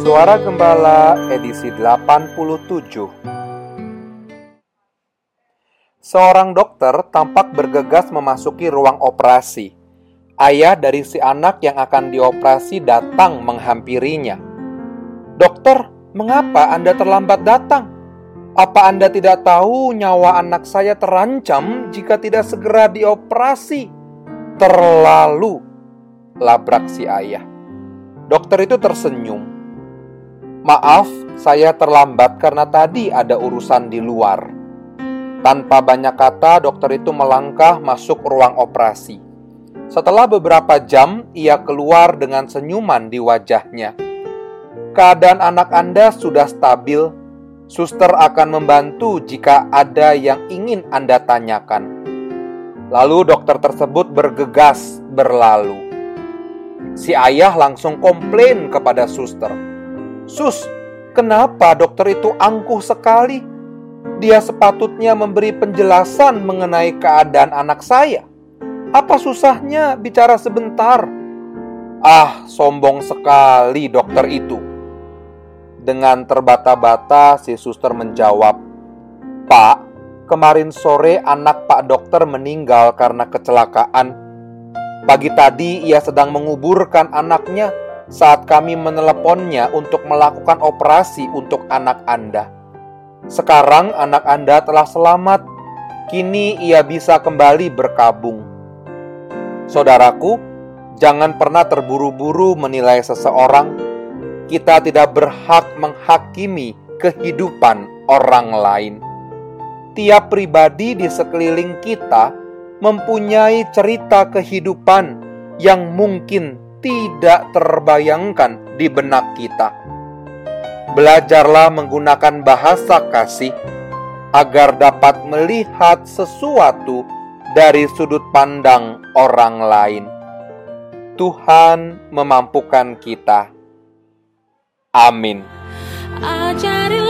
Suara Gembala edisi 87 Seorang dokter tampak bergegas memasuki ruang operasi. Ayah dari si anak yang akan dioperasi datang menghampirinya. "Dokter, mengapa Anda terlambat datang? Apa Anda tidak tahu nyawa anak saya terancam jika tidak segera dioperasi?" Terlalu labrak si ayah. Dokter itu tersenyum. Maaf, saya terlambat karena tadi ada urusan di luar. Tanpa banyak kata, dokter itu melangkah masuk ruang operasi. Setelah beberapa jam, ia keluar dengan senyuman di wajahnya. Keadaan anak Anda sudah stabil. Suster akan membantu jika ada yang ingin Anda tanyakan. Lalu dokter tersebut bergegas berlalu. Si ayah langsung komplain kepada suster. Sus, kenapa dokter itu angkuh sekali? Dia sepatutnya memberi penjelasan mengenai keadaan anak saya. Apa susahnya bicara sebentar? Ah, sombong sekali dokter itu. Dengan terbata-bata, si suster menjawab, "Pak, kemarin sore anak Pak Dokter meninggal karena kecelakaan. Pagi tadi ia sedang menguburkan anaknya saat kami meneleponnya untuk melakukan operasi untuk anak Anda. Sekarang anak Anda telah selamat. Kini ia bisa kembali berkabung. Saudaraku, jangan pernah terburu-buru menilai seseorang. Kita tidak berhak menghakimi kehidupan orang lain tiap pribadi di sekeliling kita mempunyai cerita kehidupan yang mungkin tidak terbayangkan di benak kita. Belajarlah menggunakan bahasa kasih agar dapat melihat sesuatu dari sudut pandang orang lain. Tuhan memampukan kita. Amin. Ajar